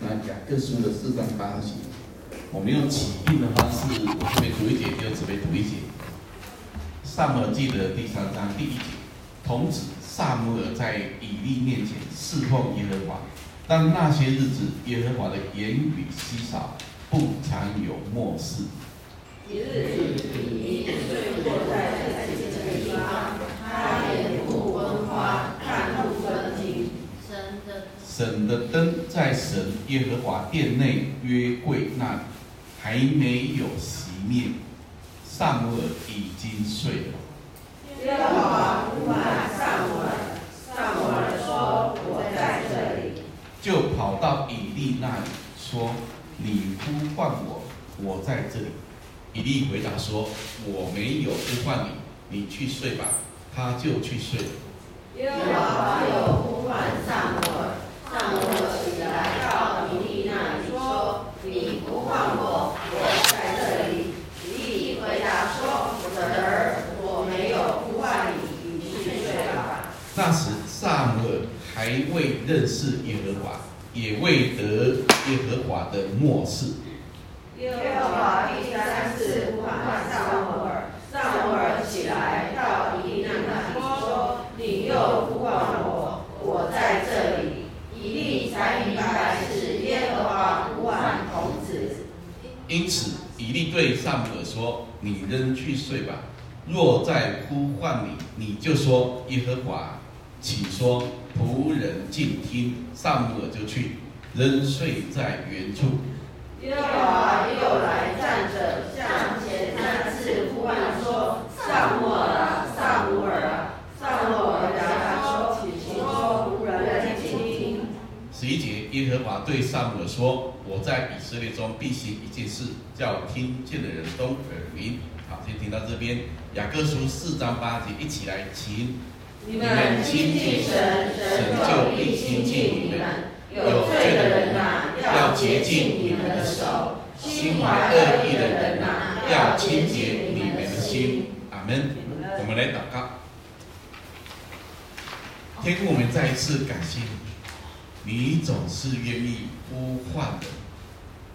那雅各书的四章八节，我们用起印的方式，我这边读一节，就这边读一节。撒母耳记的第三章第一节，童子撒母耳在以利面前侍奉耶和华，但那些日子耶和华的言语稀少，不常有默示。一日以利睡卧在自己的地方，他眼目昏花，看不分明。神神的灯在神耶和华殿内约柜那里，还没有熄灭。撒母耳已经睡了。耶和华呼唤撒母耳，撒母耳说：“我在这里。”就跑到以利那里说：“你呼唤我，我在这里。”以利回答说：“我没有呼唤你，你去睡吧。”他就去睡了。耶和华又呼唤撒母耳，撒母耳起来到以利那里说：“你呼唤我，我在这里。”回答说：“我的儿，我没有呼唤你，你去睡吧。”那时，撒母耳还未认识耶和华，也未得耶和华的默示。耶和华第三次呼唤撒母耳，撒母耳起来到以利那里说：“你又呼唤我，我在这里。”以利才明白是耶和华呼唤童子。因此，以利对撒母耳说。你仍去睡吧。若再呼唤你，你就说耶和华，请说，仆人静听。撒母耳就去，仍睡在原处。耶和华又来站着，向前三次呼唤说：撒母耳啊，撒母耳啊！撒母耳请说，仆人静听。十一节，耶和华对撒母耳说。我在以色列中必行一件事，叫听见的人都耳鸣。好，先听到这边。雅各书四章八节，一起来，请你们亲近神，神就必亲近你们。有罪的人呐、啊，要洁净你们的手；心怀恶意的人呐、啊，要清洁你们的心。阿门。我们来祷告。天父，我们再一次感谢你，你总是愿意呼唤的。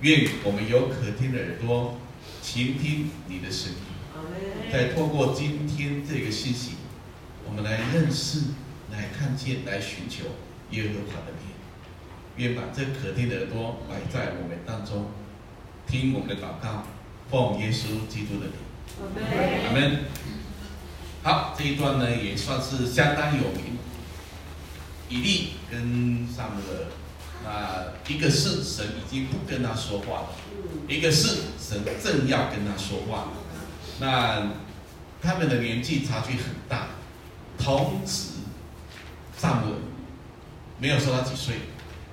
愿我们有可听的耳朵，倾听你的声音。再透过今天这个信息，我们来认识、来看见、来寻求耶和华的面。愿把这可听的耳朵摆在我们当中，听我们的祷告，奉耶稣基督的名。阿门。好，这一段呢也算是相当有名。以利跟撒母耳。啊，一个是神已经不跟他说话了，一个是神正要跟他说话。那他们的年纪差距很大，童子撒母耳没有说他几岁，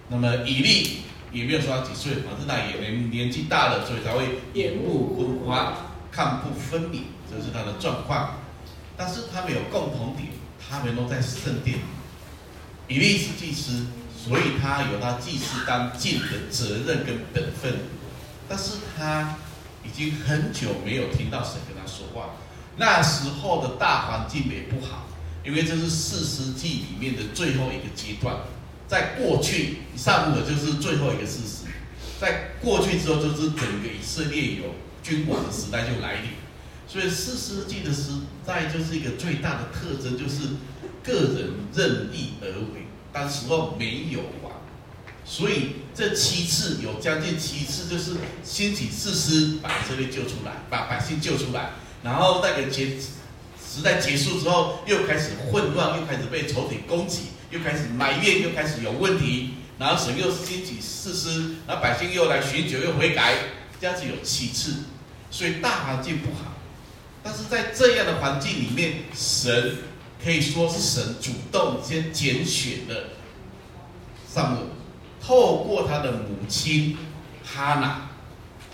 那么以利也没有说他几岁，反正他也年年纪大了，所以才会眼目昏花，看不分明，这是他的状况。但是他们有共同点，他们都在圣殿。以利是祭司。所以他有他祭司当尽的责任跟本分，但是他已经很久没有听到神跟他说话。那时候的大环境也不好，因为这是四世纪里面的最后一个阶段。在过去，撒母耳就是最后一个士师，在过去之后，就是整个以色列有君王的时代就来临。所以四世纪的时代就是一个最大的特征，就是个人任意而为。当时候没有王，所以这七次有将近七次，就是兴起士师把以色列救出来，把百姓救出来，然后那个结时代结束之后，又开始混乱，又开始被仇敌攻击，又开始埋怨，又开始有问题，然后神又兴起士师，然后百姓又来寻求，又悔改，这样子有七次，所以大环境不好，但是在这样的环境里面，神。可以说是神主动先拣选了撒母，透过他的母亲哈娜，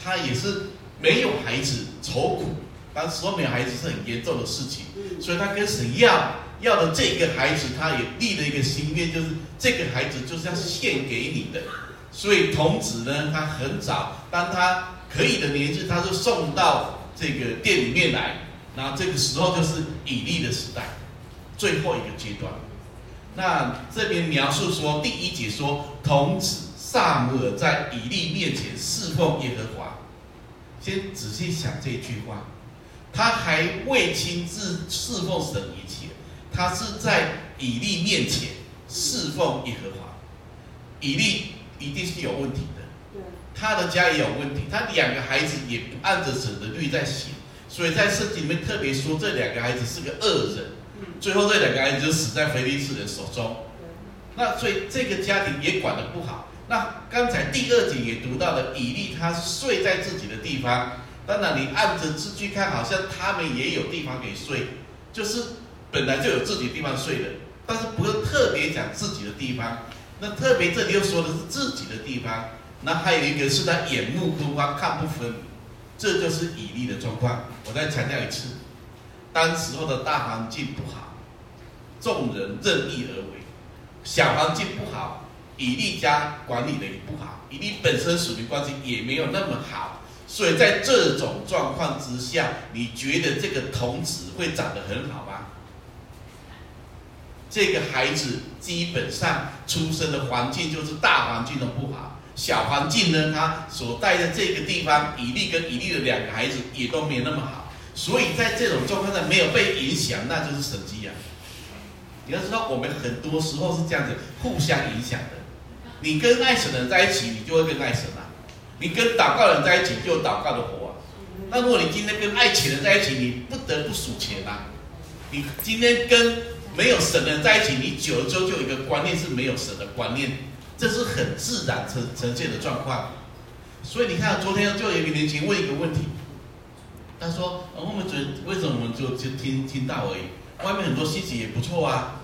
他也是没有孩子，愁苦，当时候没有孩子是很严重的事情，所以他跟神要要的这个孩子，他也立了一个心愿，就是这个孩子就是要献给你的。所以童子呢，他很早，当他可以的年纪，他就送到这个店里面来，然后这个时候就是以利的时代。最后一个阶段，那这边描述说，第一节说童子撒母耳在以利面前侍奉耶和华。先仔细想这句话，他还未亲自侍奉神以前，他是在以利面前侍奉耶和华。以利一定是有问题的，他的家也有问题，他两个孩子也按着神的律在行，所以在圣经里面特别说这两个孩子是个恶人，最后这两个孩子就死在菲利士人手中。那所以这个家庭也管得不好。那刚才第二节也读到了，以利他睡在自己的地方。当然你按着字句看，好像他们也有地方可以睡，就是本来就有自己的地方睡的，但是不用特别讲自己的地方。那特别这里又说的是自己的地方。那还有一个是他眼目昏花，看不分，这就是以利的状况。我再强调一次，当时候的大环境不好，众人任意而为；小环境不好。以利家管理的也不好，以利本身属灵关系也没有那么好，所以在这种状况之下，你觉得这个童子会长得很好吗？这个孩子基本上出生的环境就是大环境都不好，小环境呢，他所在的这个地方，以利跟以利的两个孩子也都没那么好，所以在这种状况下没有被影响，那就是神迹啊！你要知道，我们很多时候是这样子互相影响的。你跟爱神的人在一起，你就会跟爱神啊；你跟祷告的人在一起，就有祷告的活啊。那如果你今天跟爱钱的人在一起，你不得不数钱啊。你今天跟没有神的人在一起，你久了之后就有一个观念是没有神的观念，这是很自然呈呈现的状况。所以你看，昨天就有一个年轻人问一个问题，他说：“我们觉为什么我们就就听听到而已？外面很多信息也不错啊。”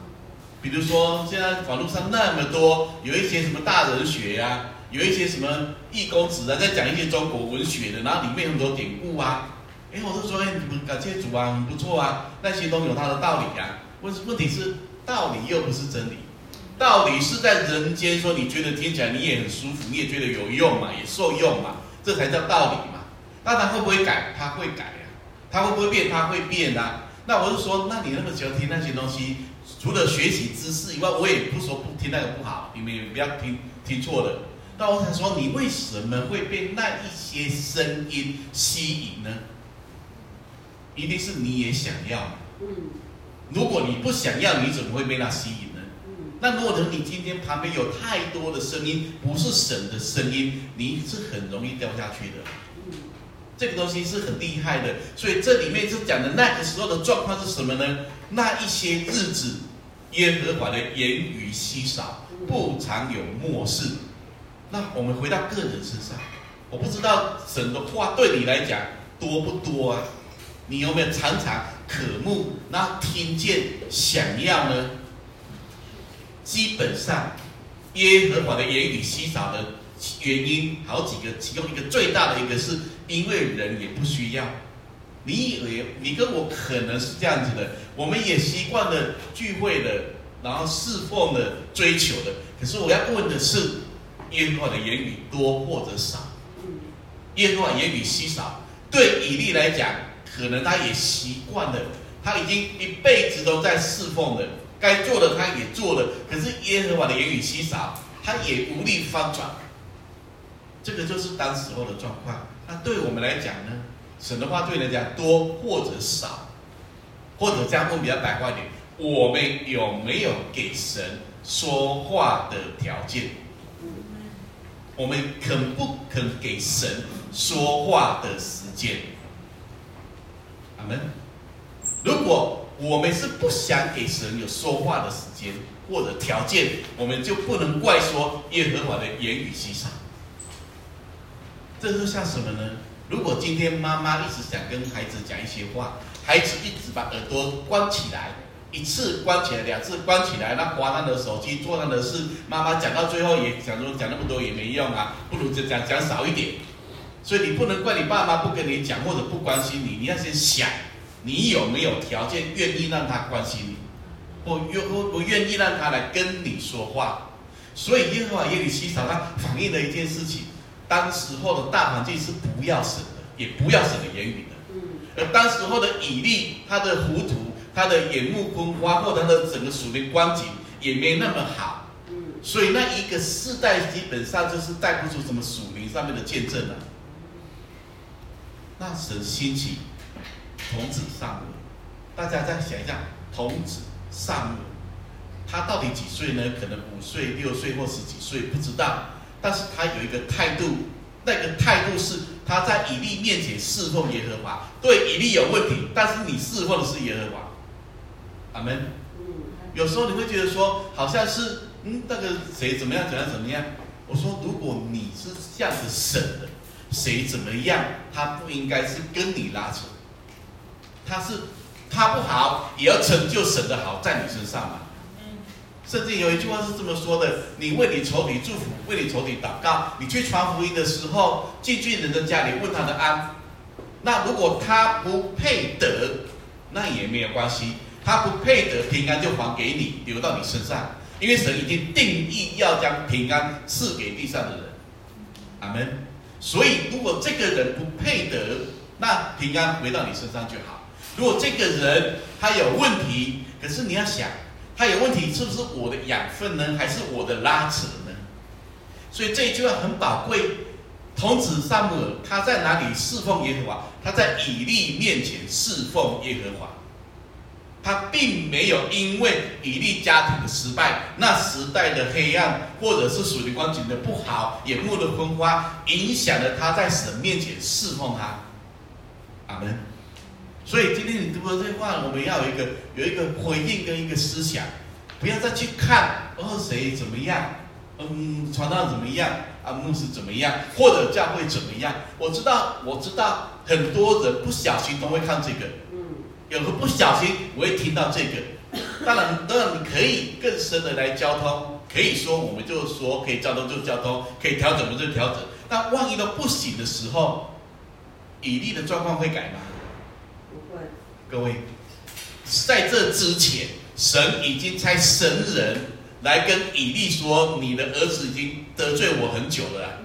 比如说，现在网络上那么多，有一些什么大人学呀、啊，有一些什么易公子啊，在讲一些中国文学的，然后里面很多典故啊。哎，我就说，哎，你们感谢主啊，很不错啊，那些都有它的道理呀、啊。问问题是，道理又不是真理，道理是在人间说，你觉得听起来你也很舒服，你也觉得有用嘛，也受用嘛，这才叫道理嘛。那他会不会改？他会改呀、啊。他会不会变？他会变啊。那我就说，那你那么喜欢听那些东西？除了学习知识以外，我也不说不听那个不好，你们也不要听听错了。那我想说，你为什么会被那一些声音吸引呢？一定是你也想要。如果你不想要，你怎么会被那吸引呢？那如果说你今天旁边有太多的声音，不是神的声音，你是很容易掉下去的。这个东西是很厉害的，所以这里面是讲的那个时候的状况是什么呢？那一些日子。耶和华的言语稀少，不常有默示。那我们回到个人身上，我不知道神的话对你来讲多不多啊？你有没有常常渴慕，然后听见想要呢？基本上，耶和华的言语稀少的原因好几个，其中一个最大的一个是因为人也不需要。你以为你跟我可能是这样子的，我们也习惯了聚会的，然后侍奉的、追求的。可是我要问的是，耶和华的言语多或者少？耶和华言语稀少，对以利来讲，可能他也习惯了，他已经一辈子都在侍奉了，该做的他也做了。可是耶和华的言语稀少，他也无力翻转。这个就是当时候的状况。那对我们来讲呢？神的话对人家多或者少，或者这样问比较白话一点，我们有没有给神说话的条件？我们肯不肯给神说话的时间？阿门。如果我们是不想给神有说话的时间或者条件，我们就不能怪说耶和华的言语稀少。这是像什么呢？如果今天妈妈一直想跟孩子讲一些话，孩子一直把耳朵关起来，一次关起来，两次关起来，那关他的手机，做他的事，妈妈讲到最后也想说讲那么多也没用啊，不如就讲讲少一点。所以你不能怪你爸妈不跟你讲或者不关心你，你要先想，你有没有条件愿意让他关心你，或愿或不愿意让他来跟你说话。所以耶和华言语稀少，它反映了一件事情。当时候的大环境是不要神的，也不要神的言语的。而当时候的以利，他的糊涂，他的眼目昏花，或者他的整个属灵光景也没那么好。所以那一个世代基本上就是带不出什么属灵上面的见证了。那神兴起童子上母，大家再想一下，童子上母，他到底几岁呢？可能五岁、六岁或十几岁，不知道。但是他有一个态度，那个态度是他在以利面前侍奉耶和华。对以利有问题，但是你侍奉的是耶和华。阿门。有时候你会觉得说，好像是嗯，那个谁怎么样，怎样怎么样。我说，如果你是这样子省的。谁怎么样，他不应该是跟你拉扯，他是他不好，也要成就神的好在你身上嘛。甚至有一句话是这么说的：你为你仇敌祝福，为你仇敌祷告，你去传福音的时候，进去人的家里问他的安。那如果他不配得，那也没有关系，他不配得平安就还给你，留到你身上，因为神已经定义要将平安赐给地上的人。阿门。所以，如果这个人不配得，那平安回到你身上就好。如果这个人他有问题，可是你要想，他有问题是不是我的养分呢，还是我的拉扯呢？所以这一句话很宝贵。童子撒母耳他在哪里侍奉耶和华？他在以利面前侍奉耶和华。他并没有因为以利家庭的失败，那时代的黑暗，或者是属灵光景的不好，眼目的昏花，影响了他在神面前侍奉他。阿门。所以今天你读了这话，我们要有一个有一个回应跟一个思想，不要再去看哦谁怎么样，嗯传道怎么样啊牧师怎么样，或者教会怎么样。我知道我知道很多人不小心都会看这个。嗯有个不小心，我会听到这个。当然，当然你可以更深的来交通，可以说我们就说可以交通就交通，可以调整我们就调整。但万一都不行的时候，以利的状况会改吗？各位，在这之前，神已经差神人来跟以利说：“你的儿子已经得罪我很久了。”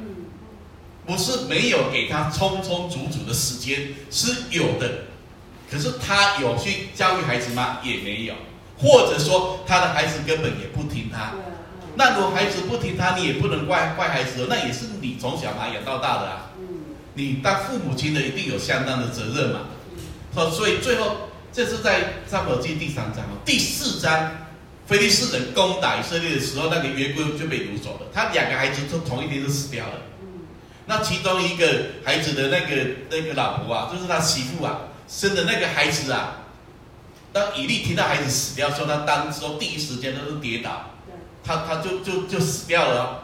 不是没有给他充充足足的时间，是有的。可是他有去教育孩子吗？也没有，或者说他的孩子根本也不听他。那如果孩子不听他，你也不能怪怪孩子，那也是你从小把他养到大的啊。你当父母亲的一定有相当的责任嘛。所以最后这是在撒母耳记第三章哦，第四章，菲利士人攻打以色列的时候，那个约柜就被掳走了。他两个孩子都同一天就死掉了。那其中一个孩子的那个那个老婆啊，就是他媳妇啊。生的那个孩子啊，当以利听到孩子死掉，说他当时候第一时间都是跌倒，他他就就就死掉了哦。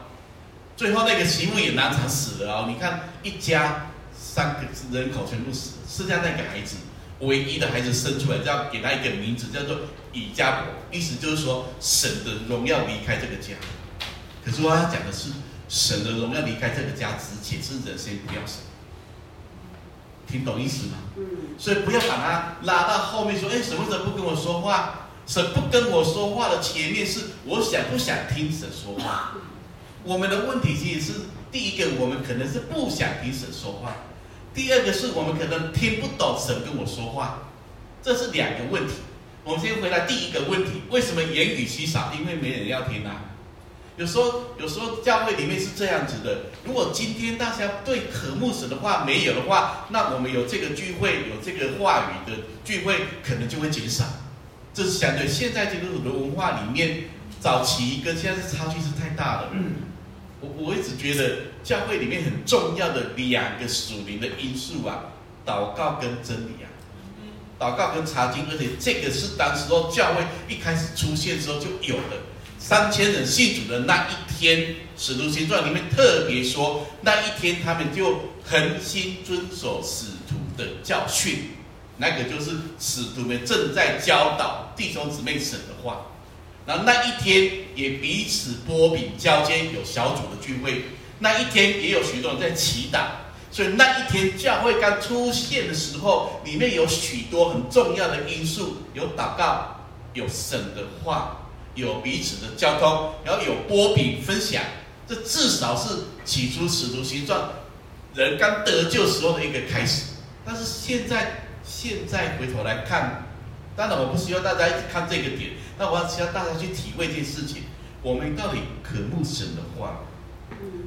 最后那个媳妇也难产死了哦。你看一家三个人口全部死了，剩下那个孩子唯一的孩子生出来，就要给他一个名字叫做以加伯，意思就是说神的荣耀离开这个家。可是我要讲的是神的荣耀离开这个家之前，是人先不要神。听懂意思吗？嗯，所以不要把他拉到后面说，哎，神为什么不跟我说话？神不跟我说话的前面是我想不想听神说话。我们的问题其实是第一个，我们可能是不想听神说话；第二个是我们可能听不懂神跟我说话。这是两个问题。我们先回答第一个问题：为什么言语稀少？因为没人要听啊。有时候，有时候教会里面是这样子的。如果今天大家对渴慕神的话没有的话，那我们有这个聚会，有这个话语的聚会，可能就会减少。这是相对现在基督徒的文化里面，早期跟现在是差距是太大了。我我一直觉得教会里面很重要的两个属灵的因素啊，祷告跟真理啊，祷告跟查经，而且这个是当时候教会一开始出现时候就有的。三千人信主的那一天，《使徒行传》里面特别说，那一天他们就恒心遵守使徒的教训，那个就是使徒们正在教导弟兄姊妹神的话。然后那一天也彼此波饼交接，有小组的聚会。那一天也有许多人在祈祷。所以那一天教会刚出现的时候，里面有许多很重要的因素：有祷告，有神的话。有彼此的交通，然后有波比分享，这至少是起初使徒行传人刚得救时候的一个开始。但是现在，现在回头来看，当然我不希望大家一直看这个点，那我要希望大家去体会这件事情。我们到底渴慕神的话，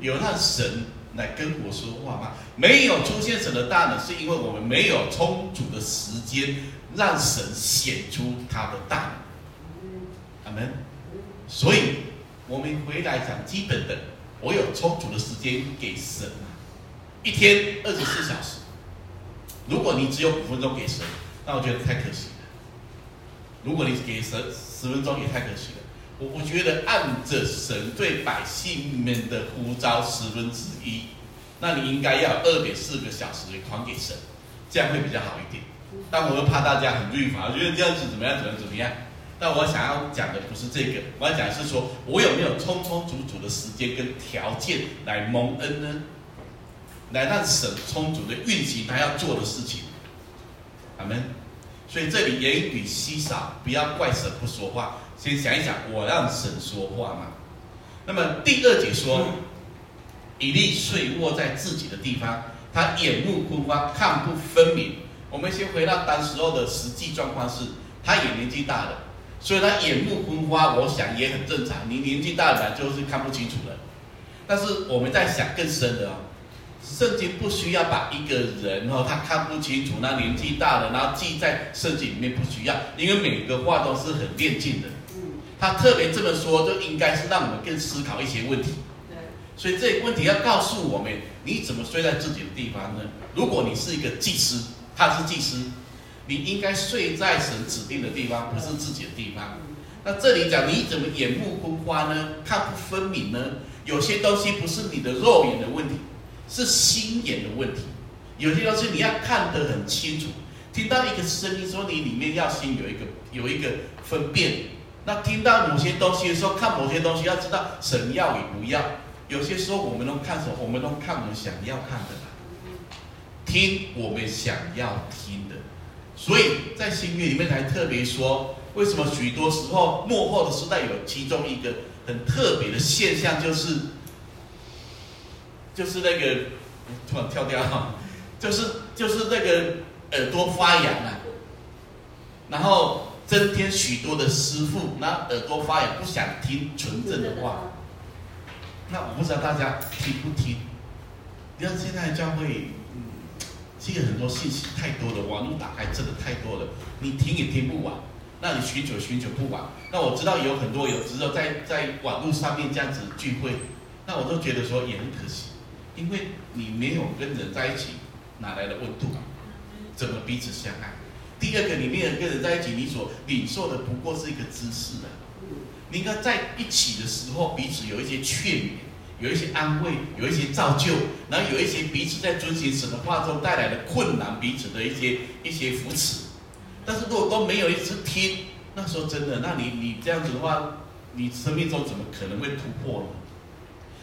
有让神来跟我说话吗？没有出现神的大能，是因为我们没有充足的时间让神显出他的大能。阿门。所以，我们回来讲基本的，我有充足的时间给神，一天二十四小时。如果你只有五分钟给神，那我觉得太可惜了。如果你给神十分钟，也太可惜了。我我觉得按着神对百姓们的呼召十分之一，那你应该要二点四个小时还给神，这样会比较好一点。但我又怕大家很律法，觉得这样子怎么样，怎么样，怎么样。但我想要讲的不是这个，我要讲的是说我有没有充充足足的时间跟条件来蒙恩呢？来让神充足的运行他要做的事情。阿门。所以这里言语稀少，不要怪神不说话。先想一想，我让神说话嘛？那么第二节说，以利睡卧在自己的地方，他眼目昏花，看不分明。我们先回到当时候的实际状况是，他也年纪大了，所以他眼目昏花，我想也很正常。你年纪大了就是看不清楚了。但是我们在想更深的哦。圣经不需要把一个人哦，他看不清楚，那年纪大了，然后记在圣经里面不需要，因为每个话都是很练尽的。他特别这么说，就应该是让我们更思考一些问题。所以这个问题要告诉我们，你怎么睡在自己的地方呢？如果你是一个祭司，他是祭司，你应该睡在神指定的地方，不是自己的地方。那这里讲你怎么眼目昏花呢？看不分明呢？有些东西不是你的肉眼的问题。是心眼的问题，有些东西你要看得很清楚。听到一个声音说你里面要先有一个有一个分辨。那听到某些东西的时候，看某些东西要知道神要与不要。有些时候我们都看什么？我们都看我们想要看的，听我们想要听的。所以在新约里面才特别说，为什么许多时候末后的时代有其中一个很特别的现象，就是。就是那个突然跳掉，就是就是那个耳朵发痒啊，然后增添许多的师傅，那耳朵发痒不想听纯正的话，那我不知道大家听不听？你看现在教会，嗯，其实很多信息太多了，网络打开真的太多了，你听也听不完，那你寻求寻求不完。那我知道有很多有知道在在网络上面这样子聚会，那我都觉得说也很可惜。因为你没有跟人在一起，哪来的温度？怎么彼此相爱？第二个，你没有跟人在一起，你所领受的不过是一个知识的。你应该在一起的时候，彼此有一些劝勉，有一些安慰，有一些造就，然后有一些彼此在遵循神的话中带来的困难，彼此的一些一些扶持。但是如果都没有一直听，那时候真的，那你你这样子的话，你生命中怎么可能会突破呢？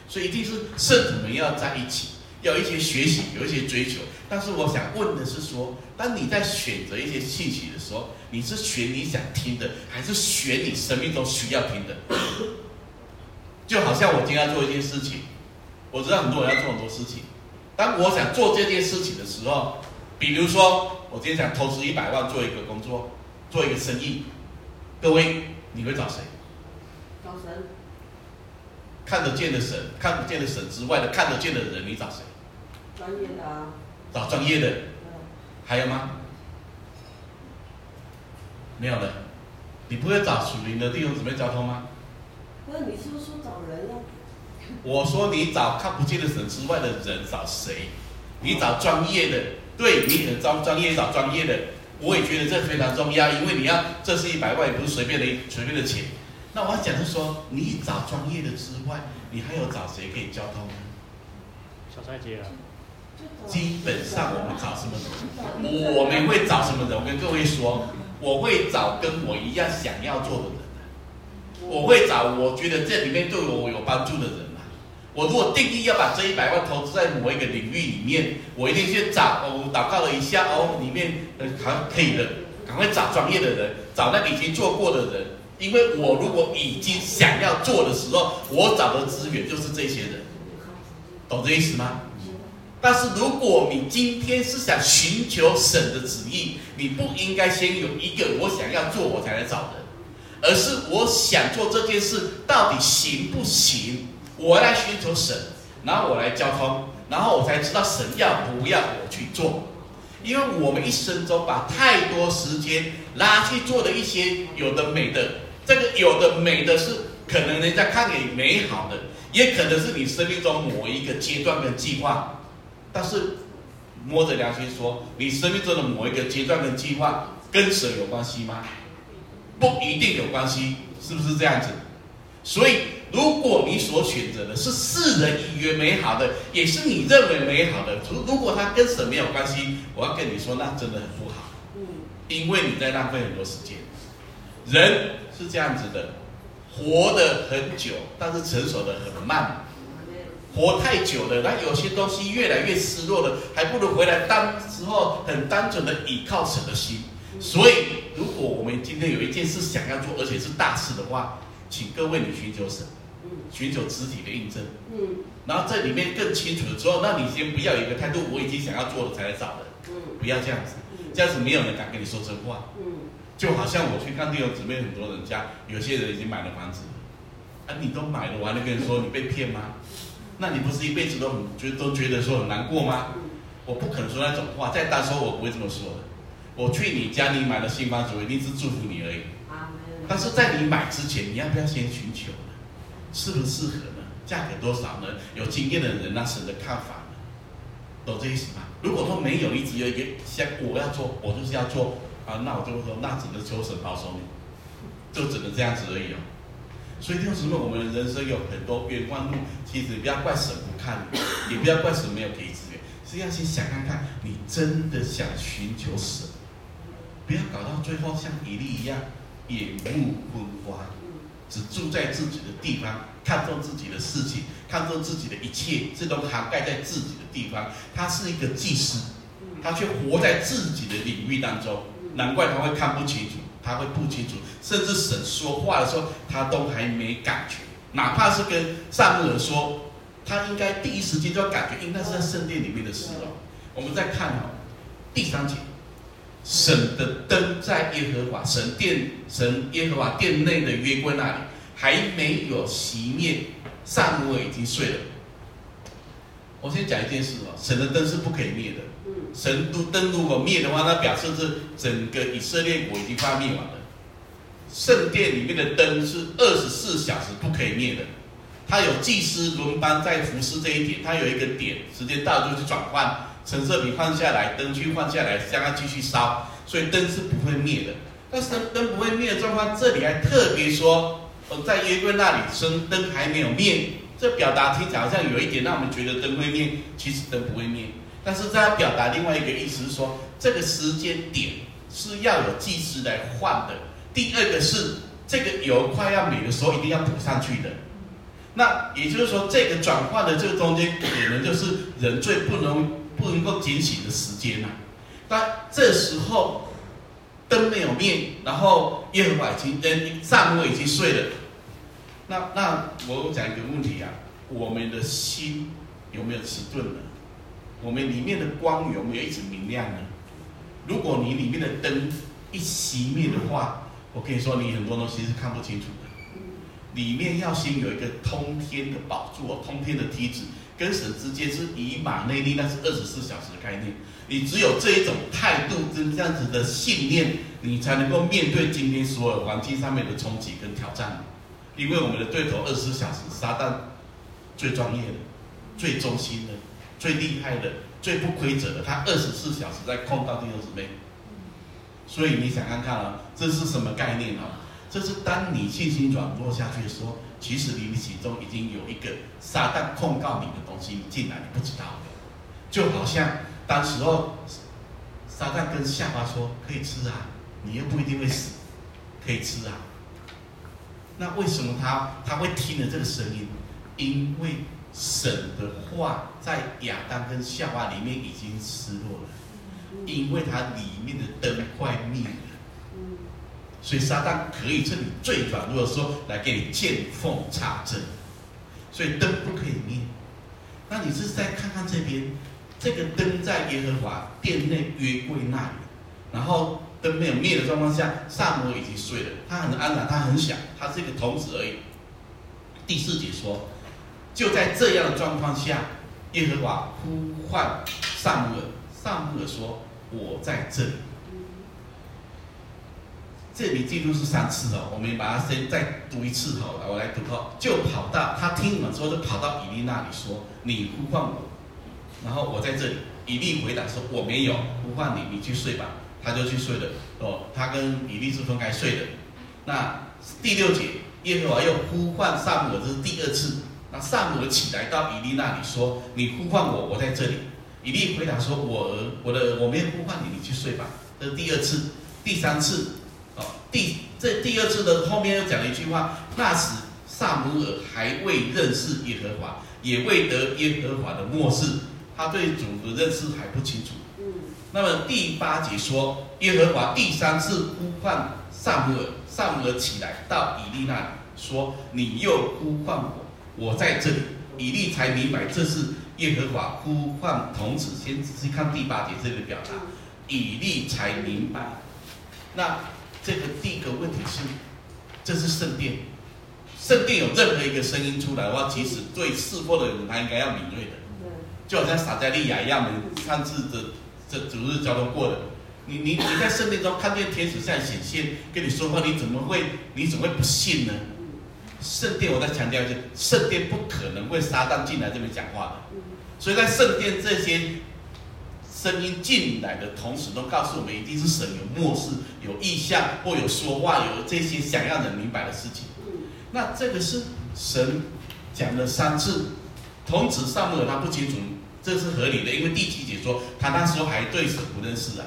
所以一定是圣徒们要在一起，要一些学习，有一些追求。但是我想问的是说，当你在选择一些信息的时候，你是选你想听的，还是选你生命中需要听的？就好像我今天要做一件事情，我知道很多人要做很多事情。当我想做这件事情的时候，比如说我今天想投资一百万做一个工作，做一个生意，各位你会找谁？找神。看得见的神，看不见的神之外的看得见的人，你找谁？专业的啊。找专业的。还有吗？没有了。你不会找属灵的弟兄姊妹交通吗？不是，你是不是说找人呀？我说你找看不见的神之外的人找谁？你找专业的，对，你很专专业找专业的，我也觉得这非常重要，因为你要这是一百万，也不是随便的随便的钱。那我要讲的是说，你找专业的之外，你还有找谁可以交通呢？小菜姐啊。基本上我们找什么人？我们会找什么人？我跟各位说，我会找跟我一样想要做的人。我会找我觉得这里面对我有帮助的人。我如果定义要把这一百万投资在某一个领域里面，我一定去找。我祷告了一下，哦，里面好可以的，赶快找专业的人，找那个已经做过的人。因为我如果已经想要做的时候，我找的资源就是这些人，懂这意思吗？但是如果你今天是想寻求神的旨意，你不应该先有一个我想要做我才来找人，而是我想做这件事到底行不行？我来寻求神，然后我来交通，然后我才知道神要不要我去做。因为我们一生中把太多时间拉去做的一些有的没的，这个有的没的是可能人家看你美好的，也可能是你生命中某一个阶段跟计划，但是摸着良心说，你生命中的某一个阶段跟计划跟神有关系吗？不一定有关系，是不是这样子？所以，如果你所选择的是世人以为美好的，也是你认为美好的，如如果它跟神没有关系，我要跟你说，那真的很不好。因为你在浪费很多时间。人是这样子的，活得很久，但是成熟的很慢。活太久了，那有些东西越来越失落了，还不如回来当时候很单纯的倚靠神的心。所以，如果我们今天有一件事想要做，而且是大事的话，请各位你寻求神，寻求肢体的印证，嗯，然后这里面更清楚的时候，那你先不要有一个态度，我已经想要做了才来找人，嗯，不要这样子，这样子没有人敢跟你说真话，嗯，就好像我去看弟兄姊妹，很多人家有些人已经买了房子，啊，你都买了，我还能跟你说你被骗吗？那你不是一辈子都很觉都觉得说很难过吗？我不可能说那种话，再单说我不会这么说的。我去你家，你买了新房子，我一定是祝福你而已。但是在你买之前，你要不要先寻求呢？适不适合呢？价格多少呢？有经验的人那神的看法呢？懂这意思吗？如果说没有，你只有一个像我要做，我就是要做啊，那我就会说，那只能求神保守你，就只能这样子而已哦。所以弟兄姊妹，我们人生有很多冤枉路，其实不要怪神不看，也不要怪神没有给资源，是要先想看看，你真的想寻求神。不要搞到最后像以利一样，眼目昏花，只住在自己的地方，看重自己的事情，看重自己的一切，这都涵盖在自己的地方。他是一个祭司，他却活在自己的领域当中，难怪他会看不清楚，他会不清楚，甚至神说话的时候，他都还没感觉。哪怕是跟撒母耳说，他应该第一时间就要感觉，应该是在圣殿里面的事哦。我们再看哦，第三节。神的灯在耶和华神殿，神耶和华殿内的约柜那里还没有熄灭，撒母耳已经睡了。我先讲一件事哦，神的灯是不可以灭的。神都灯如果灭的话，那表示是整个以色列国已经快灭完了。圣殿里面的灯是二十四小时不可以灭的，它有祭司轮班在服侍这一点，它有一个点，时间到就去转换。橙色笔换下来，灯具换下来，将它继续烧，所以灯是不会灭的。但是灯不会灭的状况，这里还特别说，哦，在约柜那里，灯灯还没有灭。这表达听起来好像有一点让我们觉得灯会灭，其实灯不会灭。但是在表达另外一个意思是说，这个时间点是要有祭司来换的。第二个是这个油快要没的时候，一定要补上去的。那也就是说，这个转换的这个中间，可能就是人最不能。不能够警醒的时间呐、啊，但这时候灯没有灭，然后耶和华已经跟撒母耳已经睡了。那那我讲一个问题啊，我们的心有没有迟钝呢？我们里面的光有没有一直明亮呢？如果你里面的灯一熄灭的话，我可以说你很多东西是看不清楚的。里面要先有一个通天的宝座，通天的梯子。跟神之间是以马内利，那是二十四小时的概念。你只有这一种态度跟这样子的信念，你才能够面对今天所有环境上面的冲击跟挑战。因为我们的对头二十四小时，撒旦最专业的、最忠心的、最厉害的、最不规则的，他二十四小时在控告弟兄姊妹。所以你想看看啊，这是什么概念啊？这是当你信心软弱下去的时候。其实你的心中已经有一个撒旦控告你的东西进来，你不知道的。就好像当时候撒旦跟夏娃说：“可以吃啊，你又不一定会死，可以吃啊。”那为什么他他会听了这个声音？因为神的话在亚当跟夏娃里面已经失落了，因为它里面的灯快灭了。所以撒旦可以趁你最软弱的时候来给你见缝插针，所以灯不可以灭。那你是再看看这边，这个灯在耶和华殿内约柜那里，然后灯没有灭的状况下，撒母耳已经睡了，他很安然，他很想，他是一个童子而已。第四节说，就在这样的状况下，耶和华呼唤撒母耳，撒母耳说：“我在这里。”这里记录是三次哦，我们把它先再读一次好了，我来读哈，就跑到他听完之后，就跑到以利那里。说：“你呼唤我。”然后我在这里，以利回答说：“我没有呼唤你，你去睡吧。”他就去睡了。哦，他跟以利是分开睡的。那第六节，耶和华又呼唤撒母耳，这是第二次。那撒母耳起来到以利那里说：“你呼唤我，我在这里。”以利回答说：“我儿，我的我没有呼唤你，你去睡吧。”这是第二次，第三次。哦，第这第二次的后面又讲了一句话：那时撒母耳还未认识耶和华，也未得耶和华的默示，他对主的认识还不清楚。那么第八节说，耶和华第三次呼唤撒母耳，撒母耳起来到以利那里说：“你又呼唤我，我在这里。”以利才明白这是耶和华呼唤童子。先仔细看第八节这个表达，以利才明白。那。这个第一个问题是，这是圣殿，圣殿有任何一个声音出来的话，其实对四过的人他应该要敏锐的，就好像撒加利亚一样，我们上次的这主日交通过的，你你你在圣殿中看见天使在显现跟你说话，你怎么会你怎么会不信呢？圣殿我再强调一下，圣殿不可能会撒旦进来这边讲话的，所以在圣殿这些。声音进来的同时，都告诉我们，一定是神有默示、有意向，或有说话，有这些想让人明白的事情。那这个是神讲了三次，童子撒母耳他不清楚，这是合理的，因为第七节说他那时候还对神不认识啊。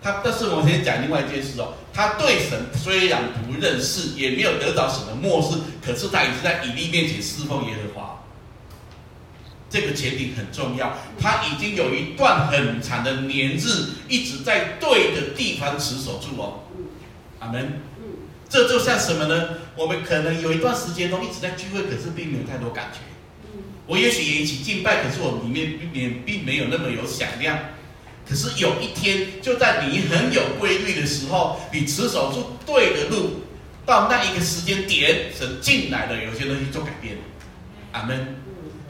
他，但是我先讲另外一件事哦，他对神虽然不认识，也没有得到神的默示，可是他已经在以利面前侍奉耶和华。这个前提很重要，他已经有一段很长的年日一直在对的地方持守住哦。阿门。这就像什么呢？我们可能有一段时间都一直在聚会，可是并没有太多感觉。我也许也一起敬拜，可是我里面并没并没有那么有响亮。可是有一天，就在你很有规律的时候，你持守住对的路，到那一个时间点，神进来了，有些东西做改变了。阿门。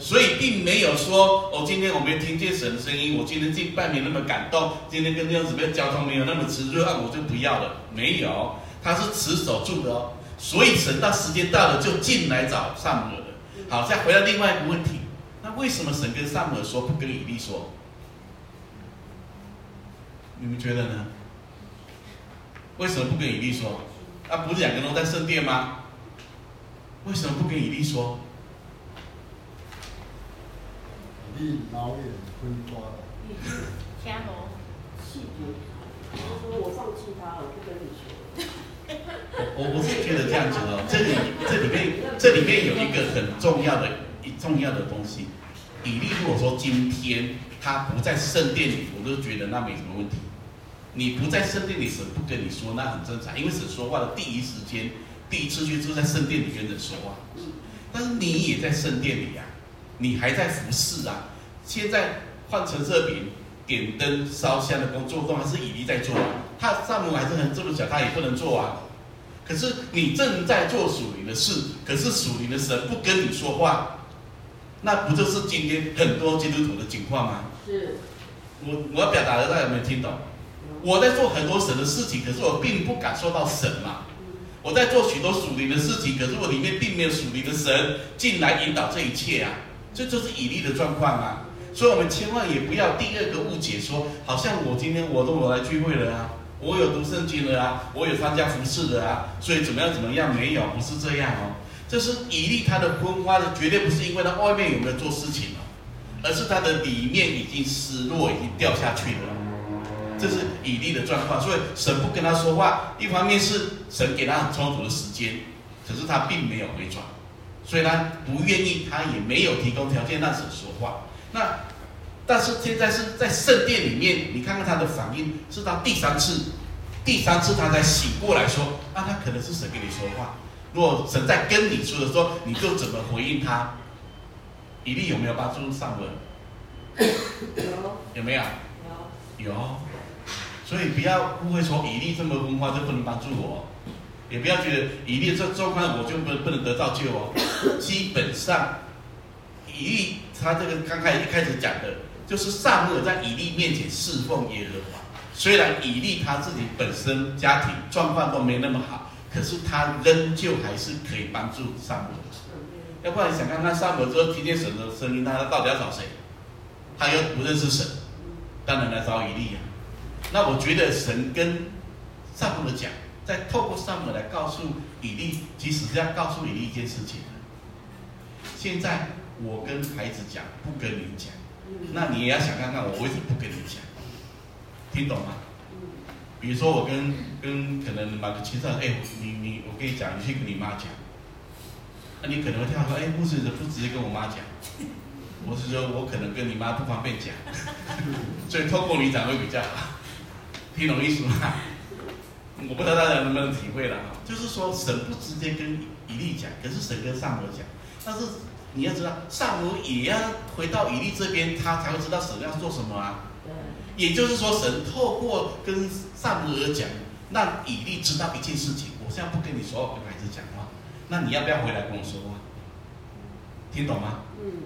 所以并没有说，哦，今天我没听见神的声音，我今天敬拜没那么感动，今天跟这样子的交通没有那么炽热，我就不要了。没有，他是持守住的哦。所以神到时间到了就进来找撒母耳的。好，再回到另外一个问题，那为什么神跟撒母耳说不跟以利说？你们觉得呢？为什么不跟以利说？啊，不是两个人都在圣殿吗？为什么不跟以利说？你老眼昏花了。听无？细节，他说我放弃他了，不跟你说。我我是觉得这样子哦，这里这里面这里面有一个很重要的一重要的东西。以利如果说今天他不在圣殿里，我都觉得那没什么问题。你不在圣殿里，神不跟你说，那很正常，因为神说话的第一时间，第一次就是在圣殿里跟人说话。但是你也在圣殿里呀、啊。你还在服侍啊？现在换成热饼、点灯、烧香的工作都还是以利在做啊。他撒母还是很这么小，他也不能做啊。可是你正在做属灵的事，可是属灵的神不跟你说话，那不就是今天很多基督徒的情况吗？是。我我要表达的，大家有没有听懂？我在做很多神的事情，可是我并不感受到神嘛。我在做许多属灵的事情，可是我里面并没有属灵的神进来引导这一切啊。这就是以利的状况啊，所以我们千万也不要第二个误解说，好像我今天我都有来聚会了啊，我有读圣经了啊，我有参加服饰了啊，所以怎么样怎么样没有，不是这样哦。这是以利他的昏花的，绝对不是因为他外面有没有做事情哦，而是他的里面已经失落，已经掉下去了。这是以利的状况，所以神不跟他说话，一方面是神给他很充足的时间，可是他并没有回转。所以他不愿意，他也没有提供条件让神说话。那但是现在是在圣殿里面，你看看他的反应，是他第三次，第三次他才醒过来说：“啊，他可能是神跟你说话。如果神在跟你说的时候，你就怎么回应他？”以利有没有帮助上文？有，有没有？有。有。所以不要误会说以利这么文化就不能帮助我，也不要觉得以利这状况我就不不能得到救哦。基本上，以利他这个刚开始一开始讲的，就是撒母耳在以利面前侍奉耶和华。虽然以利他自己本身家庭状况都没那么好，可是他仍旧还是可以帮助撒母耳。要不然想看看撒母耳之后听见神的声音，他到底要找谁？他又不认识神，当然来找以利呀。那我觉得神跟撒母耳讲，再透过撒母耳来告诉以利，其实是要告诉以利一件事情。现在我跟孩子讲，不跟你讲，那你也要想看看我为什么不跟你讲。听懂吗？比如说我跟跟可能某个青少年，哎，你你我跟你讲，你去跟你妈讲。那你可能会跳说，哎，不是不直接跟我妈讲，我是说我可能跟你妈不方便讲，所以透过你讲会比较好。听懂意思吗？我不知道大家能不能体会了哈。就是说神不直接跟以利讲，可是神跟撒母耳讲。但是你要知道，撒母耳也要回到以利这边，他才会知道神要做什么啊。也就是说，神透过跟撒母耳讲，让以利知道一件事情。我现在不跟你所有的孩子讲话，那你要不要回来跟我说话？听懂吗？嗯。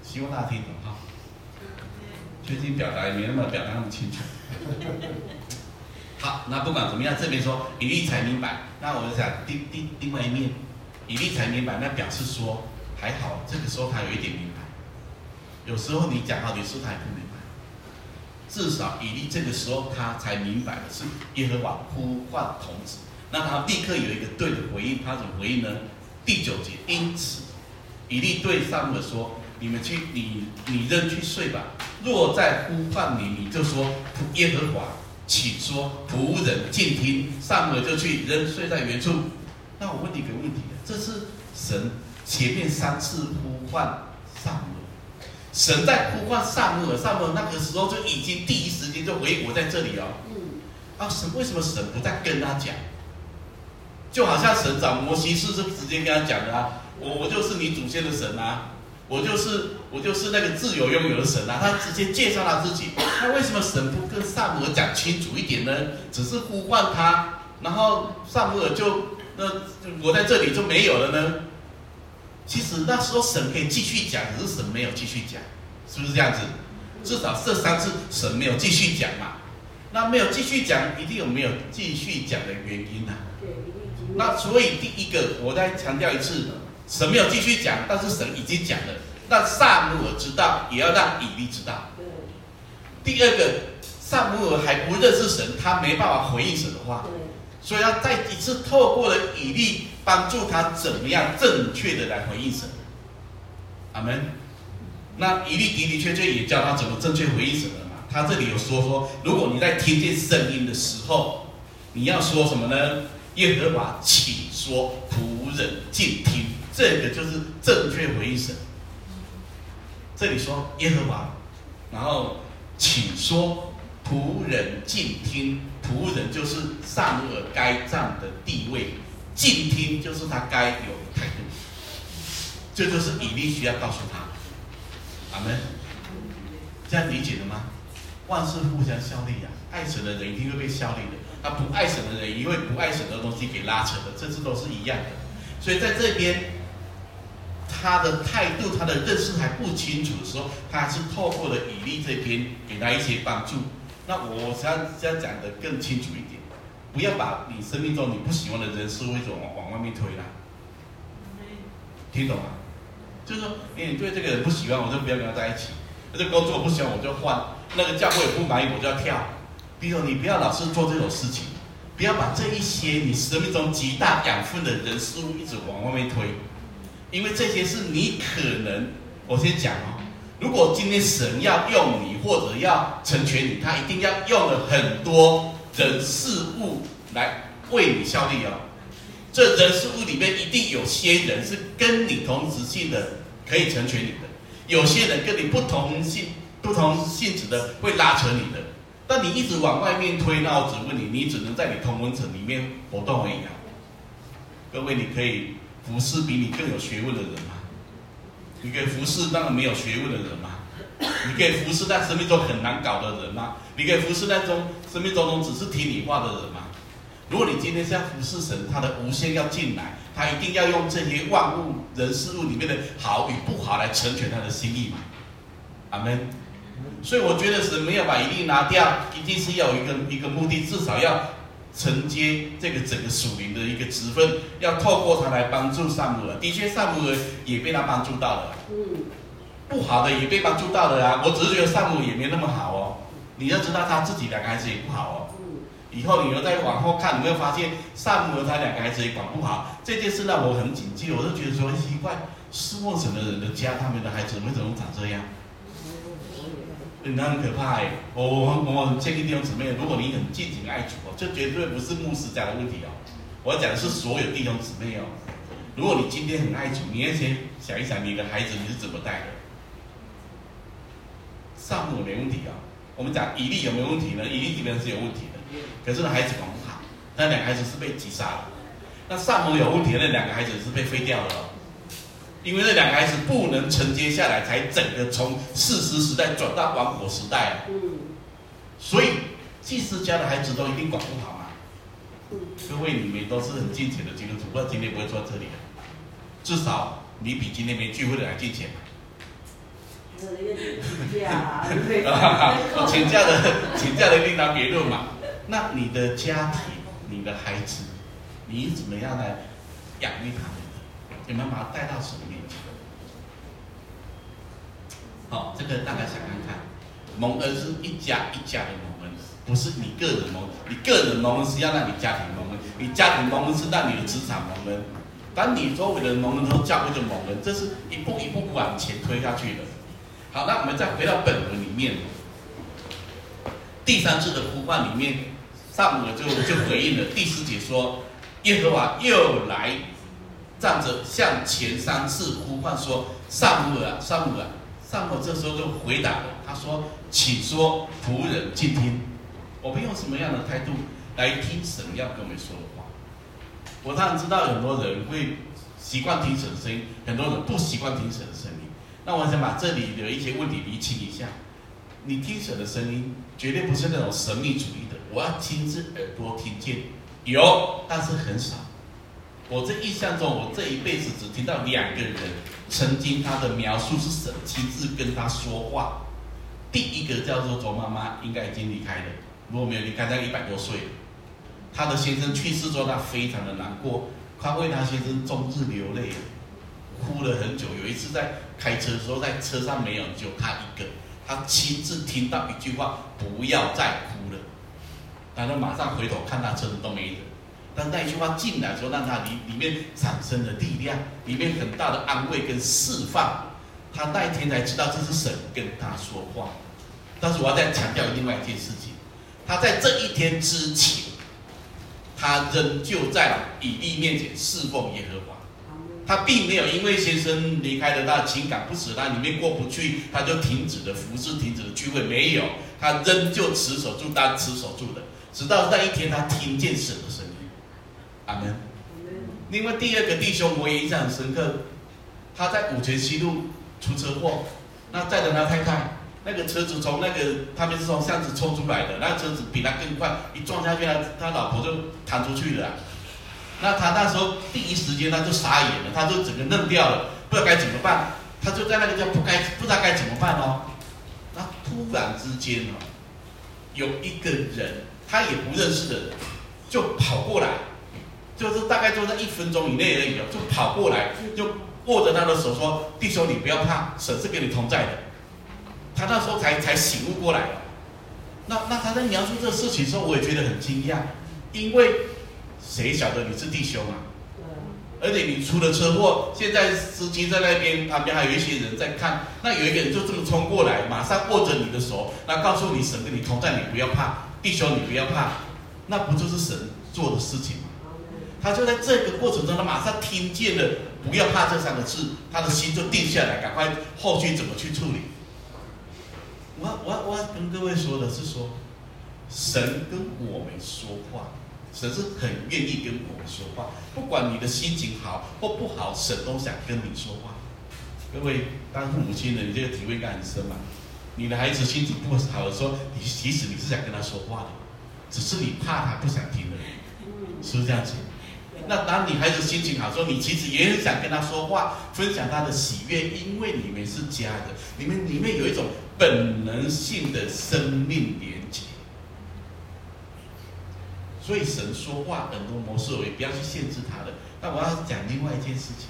希望大家听懂哈。最近表达也没那么表达那么清楚。好，那不管怎么样，这边说以利才明白，那我就想另另另外一面，以利才明白，那表示说还好，这个时候他有一点明白。有时候你讲好几次，他也不明白。至少以利这个时候他才明白的是耶和华呼唤童子，那他立刻有一个对的回应，他怎么回应呢？第九节，因此以利对撒母耳说：“你们去，你你仍去睡吧。若再呼唤你，你就说耶和华，请说仆人静听。”撒母耳就去仍睡在原处。那我问你一个问题：这是神前面三次呼唤撒母耳。神在呼唤撒母耳，撒母耳那个时候就已经第一时间就回我在这里哦。嗯。啊，神为什么神不再跟他讲？就好像神找摩西是是直接跟他讲的啊，我我就是你祖先的神啊，我就是我就是那个自由拥有的神啊，他直接介绍他自己。那为什么神不跟撒母耳讲清楚一点呢？只是呼唤他，然后撒母耳就那我在这里就没有了呢？其实那时候神可以继续讲，只是神没有继续讲，是不是这样子？至少这三次神没有继续讲嘛。那没有继续讲，一定有没有继续讲的原因呐、啊？那所以第一个，我再强调一次，神没有继续讲，但是神已经讲了。那撒母耳知道，也要让以利知道。第二个，撒母耳还不认识神，他没办法回应神的话。所以要再一次透过了以利，帮助他怎么样正确的来回应神。阿门。那以利的的确确也教他怎么正确回应神了嘛。他这里有说说，如果你在听见声音的时候，你要说什么呢？耶和华，请说，仆人静听。这个就是正确回应神。这里说耶和华，然后请说，仆人静听。仆人就是善恶该站的地位，静听就是他该有的态度，这就是以利需要告诉他。阿门，这样理解了吗？万事互相效力呀、啊，爱神的人一定会被效力的，他不爱神的人因为不爱神的东西给拉扯的，这次都是一样的。所以在这边，他的态度、他的认识还不清楚的时候，他还是透过了以利这边给他一些帮助。那我想要讲的更清楚一点，不要把你生命中你不喜欢的人事物往往外面推啦。听懂吗？就是说，你对这个人不喜欢，我就不要跟他在一起；那这工作不喜欢，我就换；那个教会不满意，我就要跳。比如你不要老是做这种事情，不要把这一些你生命中极大养分的人事物一直往外面推，因为这些是你可能，我先讲哦。如果今天神要用你，或者要成全你，他一定要用了很多人事物来为你效力哦。这人事物里面一定有些人是跟你同质性的，可以成全你的；有些人跟你不同性、不同性质的，会拉扯你的。但你一直往外面推，那我只问你，你只能在你同温层里面活动而已啊。各位，你可以服侍比你更有学问的人吗？你可以服侍那个没有学问的人吗？你可以服侍在生命中很难搞的人吗？你可以服侍在中生命中中只是听你话的人吗？如果你今天是要服侍神，他的无限要进来，他一定要用这些万物人事物里面的好与不好来成全他的心意嘛？阿门。所以我觉得神没有把以利拿掉，一定是要有一个一个目的，至少要承接这个整个属灵的一个职分，要透过他来帮助撒母耳。的确，撒母耳也被他帮助到了。嗯。不好的也被帮助到了啊！我只是觉得撒母耳也没那么好哦。你要知道他自己两个孩子也不好哦。以后你又再往后看，你会发现撒母耳他两个孩子也管不好。这件事让我很警惕，我就觉得说奇怪，侍奉神的人的家，他们的孩子为什么长这样？那很可怕哎！我我我建议弟兄姊妹，如果你很敬虔爱主哦，这绝对不是牧师讲的问题哦。我要讲的是所有弟兄姊妹哦。如果你今天很爱主，你要先想一想你的孩子你是怎么带的。撒母没问题啊，我们讲以利有没有问题呢？以利这边是有问题的，可是那孩子管不好，那两个孩子是被击杀了。那撒母有问题那两个孩子是被废掉了。因为那两个孩子不能承接下来，才整个从士师时代转到王国时代。嗯，所以祭师家的孩子都一定管不好嘛。嗯，各位你们都是很敬虔的基督徒，不知道今天不会坐这里，至少你比今天没聚会的还敬虔。请假，请假的请假的另当别论嘛。那你的家庭、你的孩子，你怎么样来养育他们？你们把它带到神面前。好，这个大家想看看，蒙恩是一家一家的蒙恩，不是你个人蒙。你个人蒙恩是要让你家庭蒙恩，你家庭蒙恩是让你的职场蒙恩。当你周围的蒙恩都教会的蒙恩，这是一步一步往前推下去的。好，那我们再回到本文里面，第三次的呼唤里面，撒母耳就就回应了。第四节说，耶和华又来。站着向前三次呼唤说：“撒母耳，撒母耳，撒母耳。”这时候就回答了，他说：“请说，仆人静听。我们用什么样的态度来听神要跟我们说的话？我当然知道很多人会习惯听神的声音，很多人不习惯听神的声音。那我想把这里的一些问题厘清一下。你听神的声音，绝对不是那种神秘主义的，我要亲自耳朵听见，有，但是很少。”我这印象中，我这一辈子只听到两个人曾经他的描述是神亲自跟他说话。第一个叫做周妈妈，应该已经离开了。如果没有离开，在一百多岁。他的先生去世之后，他非常的难过，他为他先生终日流泪，哭了很久。有一次在开车的时候，在车上没有就他一个，他亲自听到一句话：“不要再哭了。”然后马上回头看，他车子都没人。当那一句话进来的时候，让他里里面产生了力量，里面很大的安慰跟释放。他那一天才知道这是神跟他说话。但是我要再强调另外一件事情，他在这一天之前，他仍旧在以利面前侍奉耶和华。他并没有因为先生离开了，他的情感不舍他里面过不去，他就停止了服侍，停止了聚会。没有，他仍旧持守住，他持守住的，直到那一天他听见神的声音。阿门。另外第二个弟兄我也印象很深刻，他在五泉西路出车祸，那载着他太太，那个车子从那个他们是从巷子冲出来的，那个车子比他更快，一撞下去，他他老婆就弹出去了。那他那时候第一时间他就傻眼了，他就整个愣掉了，不知道该怎么办，他就在那个叫不该不知道该怎么办哦。那突然之间哦，有一个人他也不认识的人就跑过来。就是大概就在一分钟以内而已，就跑过来，就握着他的手说：“弟兄，你不要怕，神是跟你同在的。”他那时候才才醒悟过来。那那他在描述这个事情的时候，我也觉得很惊讶，因为谁晓得你是弟兄啊？而且你出了车祸，现在司机在那边，旁边还有一些人在看。那有一个人就这么冲过来，马上握着你的手，那告诉你神跟你同在，你不要怕，弟兄，你不要怕。那不就是神做的事情？他就在这个过程中，他马上听见了“不要怕”这三个字，他的心就定下来，赶快后续怎么去处理。我我我跟各位说的是说，神跟我们说话，神是很愿意跟我们说话，不管你的心情好或不好，神都想跟你说话。各位当父母亲的，你这个体会感很深嘛？你的孩子心情不好的时候，你其实你是想跟他说话的，只是你怕他不想听而已，是不是这样子？那当你孩子心情好的时候，你其实也很想跟他说话，分享他的喜悦，因为你们是家的，你们里面有一种本能性的生命连接。所以神说话很多模式，我也不要去限制他的。但我要讲另外一件事情，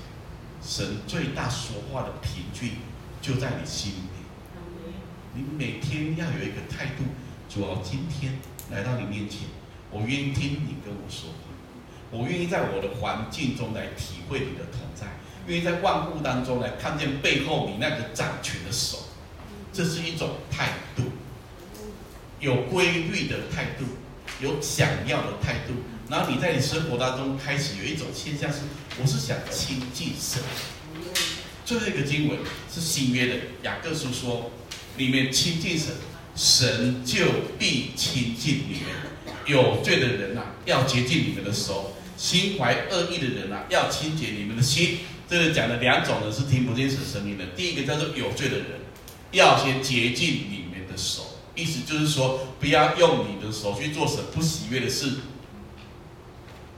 神最大说话的凭据就在你心里面。你每天要有一个态度，主要今天来到你面前，我愿意听你跟我说话。我愿意在我的环境中来体会你的同在，愿意在万物当中来看见背后你那个掌权的手，这是一种态度，有规律的态度，有想要的态度。然后你在你生活当中开始有一种现象是，我是想亲近神。最后一个经文是新约的雅各书说，里面亲近神，神就必亲近你们。有罪的人呐、啊，要洁净你们的手。心怀恶意的人啊，要清洁你们的心。这个讲的两种人是听不见神声音的。第一个叫做有罪的人，要先洁净你们的手，意思就是说，不要用你的手去做神不喜悦的事。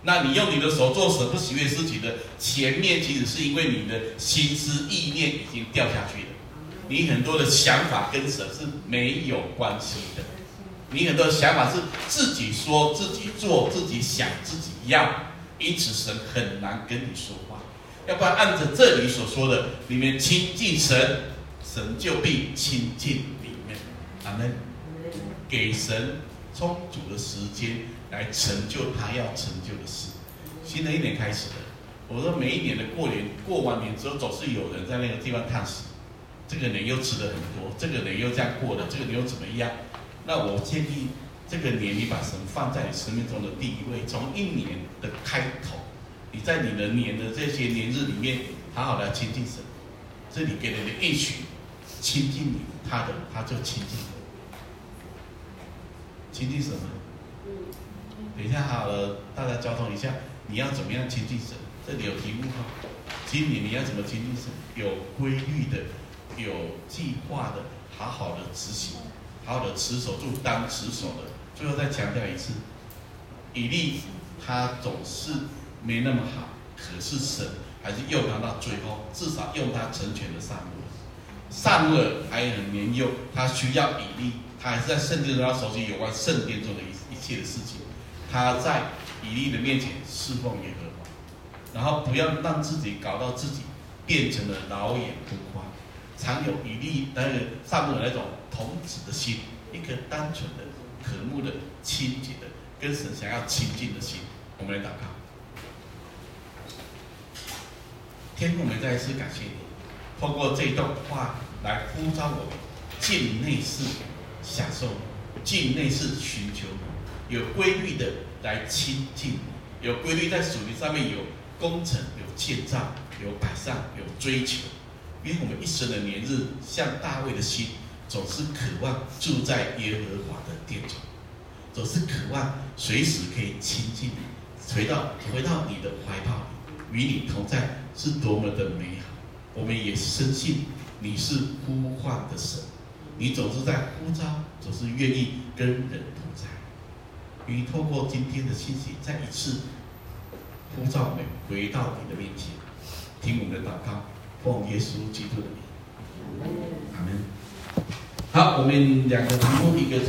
那你用你的手做神不喜悦的事情的前面，其实是因为你的心思意念已经掉下去了。你很多的想法跟神是没有关系的，你很多想法是自己说自己做自己想自己要。因此，神很难跟你说话。要不然，按着这里所说的，里面亲近神，神就必亲近里面。阿门。给神充足的时间来成就他要成就的事。新的一年开始了，我说每一年的过年，过完年之后，总是有人在那个地方叹息：这个年又吃了很多，这个年又这样过了，这个年又怎么样？那我建议。这个年，你把神放在你生命中的第一位。从一年的开头，你在你的年的这些年日里面，好好的亲近神。这里给你的应许，亲近你，他的他就亲近你。亲近什么？等一下，好了，大家交通一下，你要怎么样亲近神？这里有题目哈。今年你要怎么亲近神？有规律的，有计划的，好好的执行，好好的持守住当持守的。最后再强调一次，以利他总是没那么好，可是神还是用他到最后，至少用他成全了撒母耳。撒母耳还很年幼，他需要以利，他还是在圣殿中要熟悉有关圣殿中的一一切的事情。他在以利的面前侍奉耶和华，然后不要让自己搞到自己变成了老眼昏花，常有以利那个撒母耳那种童子的心，一颗单纯的。渴慕的、清洁的、跟神想要亲近的心，我们来祷告。天父，我们再一次感谢你，透过这段话来呼召我们进内室享受，进内室寻求，有规律的来亲近你，有规律在属灵上面有工程、有建造、有摆上、有追求。因为我们一生的年日，像大卫的心。总是渴望住在耶和华的殿中，总是渴望随时可以亲近你，回到回到你的怀抱里，与你同在是多么的美好。我们也深信你是呼唤的神，你总是在呼召，总是愿意跟人同在。你透过今天的信息，再一次呼召我们回到你的面前，听我们的祷告，奉耶稣基督的名，阿门。好，我们两个题目，一个。